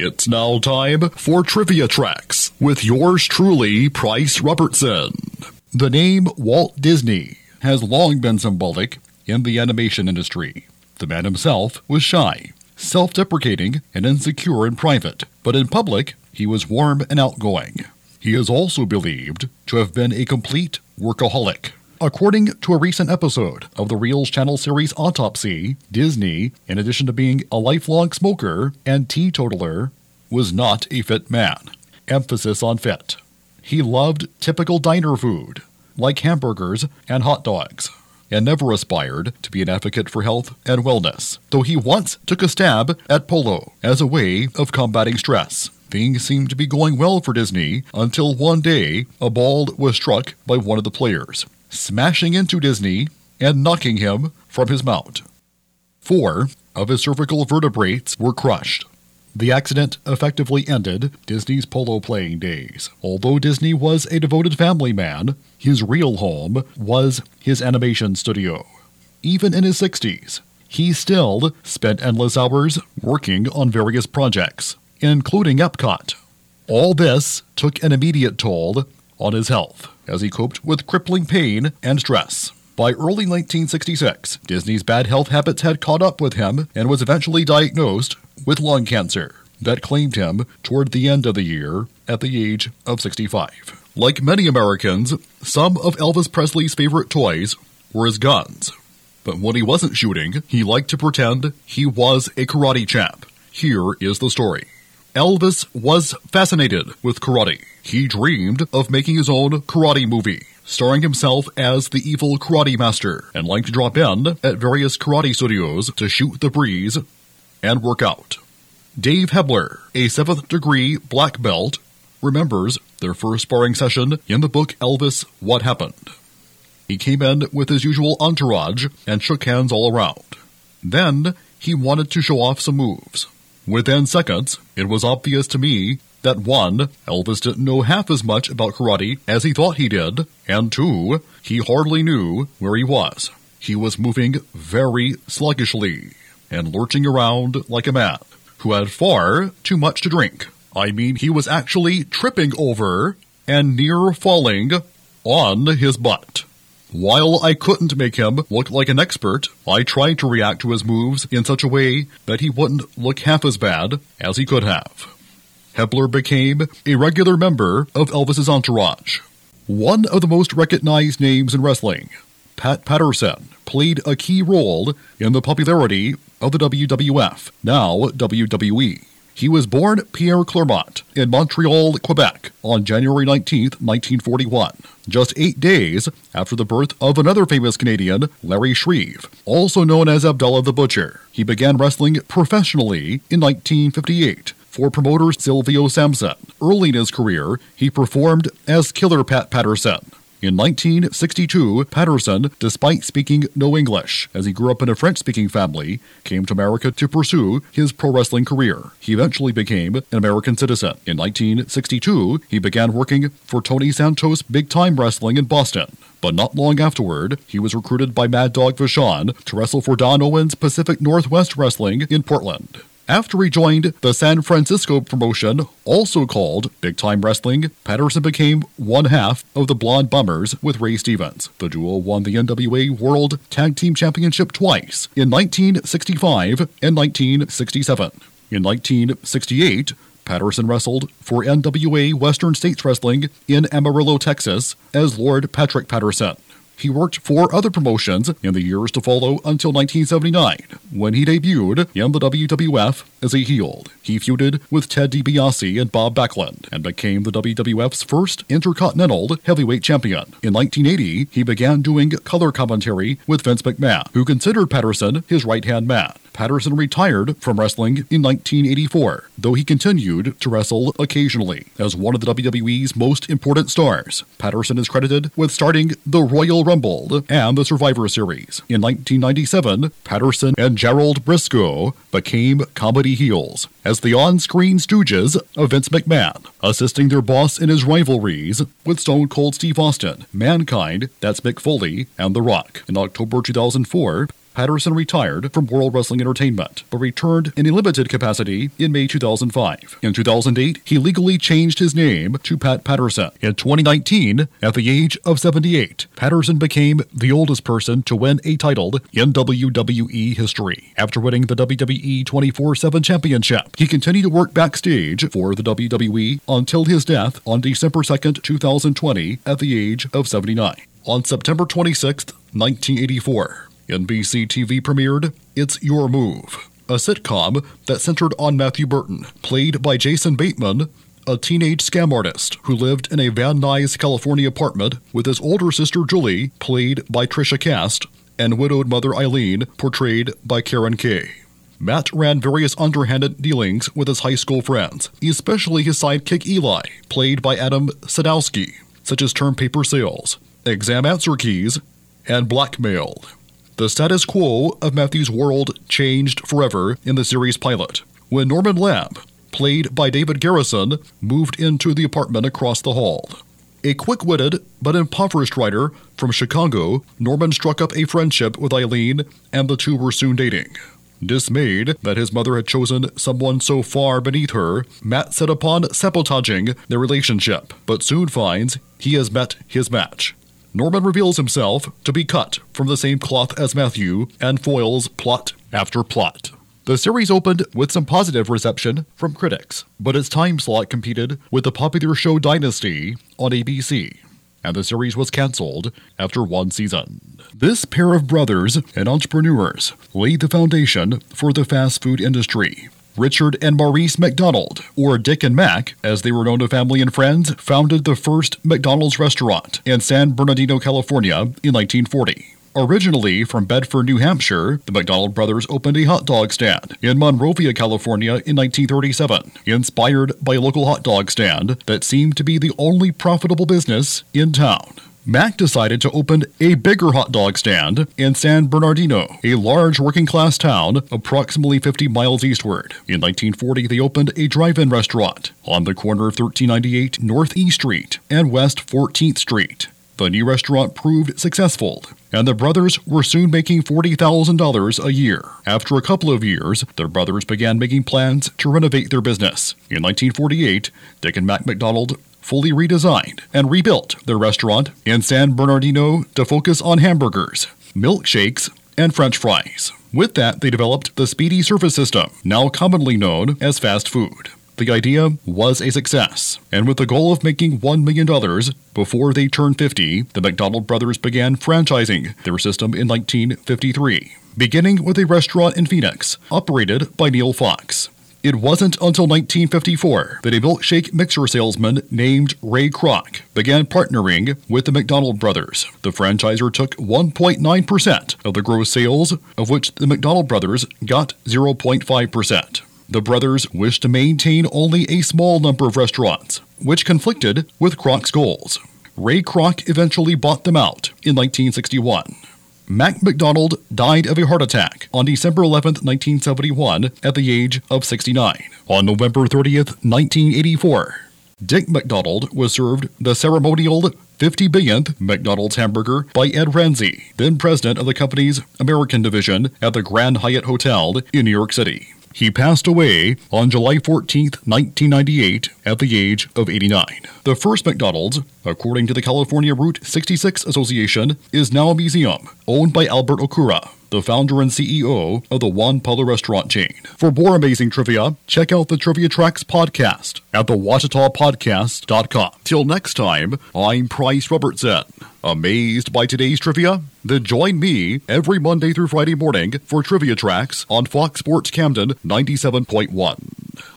It's now time for Trivia Tracks with yours truly, Price Robertson. The name Walt Disney has long been symbolic in the animation industry. The man himself was shy, self deprecating, and insecure in private, but in public, he was warm and outgoing. He is also believed to have been a complete workaholic. According to a recent episode of the Reelz Channel series Autopsy, Disney, in addition to being a lifelong smoker and teetotaler, was not a fit man. Emphasis on fit. He loved typical diner food, like hamburgers and hot dogs, and never aspired to be an advocate for health and wellness, though he once took a stab at polo as a way of combating stress. Things seemed to be going well for Disney until one day a ball was struck by one of the players smashing into Disney and knocking him from his mount. Four of his cervical vertebrae were crushed. The accident effectively ended Disney's polo playing days. Although Disney was a devoted family man, his real home was his animation studio. Even in his 60s, he still spent endless hours working on various projects, including Epcot. All this took an immediate toll on his health as he coped with crippling pain and stress. By early 1966, Disney's bad health habits had caught up with him and was eventually diagnosed with lung cancer that claimed him toward the end of the year at the age of 65. Like many Americans, some of Elvis Presley's favorite toys were his guns. But when he wasn't shooting, he liked to pretend he was a karate champ. Here is the story. Elvis was fascinated with karate. He dreamed of making his own karate movie, starring himself as the evil karate master, and liked to drop in at various karate studios to shoot the breeze and work out. Dave Hebler, a seventh degree black belt, remembers their first sparring session in the book Elvis What Happened. He came in with his usual entourage and shook hands all around. Then he wanted to show off some moves. Within seconds, it was obvious to me that one, Elvis didn't know half as much about karate as he thought he did, and two, he hardly knew where he was. He was moving very sluggishly and lurching around like a man who had far too much to drink. I mean, he was actually tripping over and near falling on his butt. While I couldn't make him look like an expert, I tried to react to his moves in such a way that he wouldn't look half as bad as he could have. Hebler became a regular member of Elvis's entourage. One of the most recognized names in wrestling, Pat Patterson, played a key role in the popularity of the WWF, now WWE. He was born Pierre Clermont in Montreal, Quebec, on January 19, 1941, just eight days after the birth of another famous Canadian, Larry Shreve, also known as Abdullah the Butcher. He began wrestling professionally in 1958 for promoter Silvio Sampson. Early in his career, he performed as Killer Pat Patterson in 1962, Patterson, despite speaking no English, as he grew up in a French speaking family, came to America to pursue his pro wrestling career. He eventually became an American citizen. In 1962, he began working for Tony Santos Big Time Wrestling in Boston. But not long afterward, he was recruited by Mad Dog Vachon to wrestle for Don Owen's Pacific Northwest Wrestling in Portland. After he joined the San Francisco promotion, also called Big Time Wrestling, Patterson became one half of the Blonde Bombers with Ray Stevens. The duo won the NWA World Tag Team Championship twice in 1965 and 1967. In 1968, Patterson wrestled for NWA Western States Wrestling in Amarillo, Texas, as Lord Patrick Patterson. He worked for other promotions in the years to follow until 1979, when he debuted in the WWF as a heel. He feuded with Ted DiBiase and Bob Backlund and became the WWF's first Intercontinental Heavyweight Champion. In 1980, he began doing color commentary with Vince McMahon, who considered Patterson his right hand man. Patterson retired from wrestling in 1984, though he continued to wrestle occasionally as one of the WWE's most important stars. Patterson is credited with starting the Royal Rumble and the Survivor Series. In 1997, Patterson and Gerald Brisco became comedy heels as the on screen stooges of Vince McMahon, assisting their boss in his rivalries with Stone Cold Steve Austin, Mankind, that's Mick Foley, and The Rock. In October 2004, Patterson retired from World Wrestling Entertainment, but returned in a limited capacity in May 2005. In 2008, he legally changed his name to Pat Patterson. In 2019, at the age of 78, Patterson became the oldest person to win a title in WWE history. After winning the WWE 24 7 Championship, he continued to work backstage for the WWE until his death on December 2, 2020, at the age of 79. On September 26, 1984, NBC TV premiered It's Your Move, a sitcom that centered on Matthew Burton, played by Jason Bateman, a teenage scam artist who lived in a Van Nuys, California apartment with his older sister Julie, played by Tricia Cast, and widowed mother Eileen, portrayed by Caren Kaye. Matt ran various underhanded dealings with his high school friends, especially his sidekick Eli, played by Adam Sadowsky, such as term paper sales, exam answer keys, and blackmail. The status quo of Matthew's world changed forever in the series pilot when Norman Lamb, played by David Garrison, moved into the apartment across the hall. A quick witted but impoverished writer from Chicago, Norman struck up a friendship with Eileen, and the two were soon dating. Dismayed that his mother had chosen someone so far beneath her, Matt set upon sabotaging their relationship, but soon finds he has met his match. Norman reveals himself to be cut from the same cloth as Matthew and foils plot after plot. The series opened with some positive reception from critics, but its time slot competed with the popular show Dynasty on ABC, and the series was canceled after one season. This pair of brothers and entrepreneurs laid the foundation for the fast food industry. Richard and Maurice McDonald, or Dick and Mac, as they were known to family and friends, founded the first McDonald's restaurant in San Bernardino, California in 1940. Originally from Bedford, New Hampshire, the McDonald brothers opened a hot dog stand in Monrovia, California in 1937, inspired by a local hot dog stand that seemed to be the only profitable business in town. Mac decided to open a bigger hot dog stand in San Bernardino, a large working class town approximately 50 miles eastward. In 1940, they opened a drive in restaurant on the corner of 1398 Northeast Street and West 14th Street. The new restaurant proved successful, and the brothers were soon making $40,000 a year. After a couple of years, the brothers began making plans to renovate their business. In 1948, Dick and Mac McDonald fully redesigned and rebuilt their restaurant in San Bernardino to focus on hamburgers, milkshakes, and french fries. With that, they developed the Speedy Service System, now commonly known as fast food. The idea was a success, and with the goal of making $1 million before they turned 50, the McDonald brothers began franchising their system in 1953, beginning with a restaurant in Phoenix, operated by Neil Fox. It wasn't until 1954 that a milkshake mixer salesman named Ray Kroc began partnering with the McDonald brothers. The franchisor took 1.9% of the gross sales, of which the McDonald brothers got 0.5%. The brothers wished to maintain only a small number of restaurants, which conflicted with Kroc's goals. Ray Kroc eventually bought them out in 1961. Mac McDonald died of a heart attack on December 11, 1971, at the age of 69. On November 30th, 1984, Dick McDonald was served the ceremonial 50 billionth McDonald's hamburger by Ed Rensi, then president of the company's American division at the Grand Hyatt Hotel in New York City. He passed away on July 14, 1998, at the age of 89. The first McDonald's, according to the California Route 66 Association, is now a museum owned by Albert Okura, the founder and CEO of the Juan Pollo restaurant chain. For more amazing trivia, check out the Trivia Tracks podcast at thewatitapodcast.com. Till next time, I'm Price Robertson. Amazed by today's trivia? Then join me every Monday through Friday morning for Trivia Tracks on Fox Sports Camden 97.1.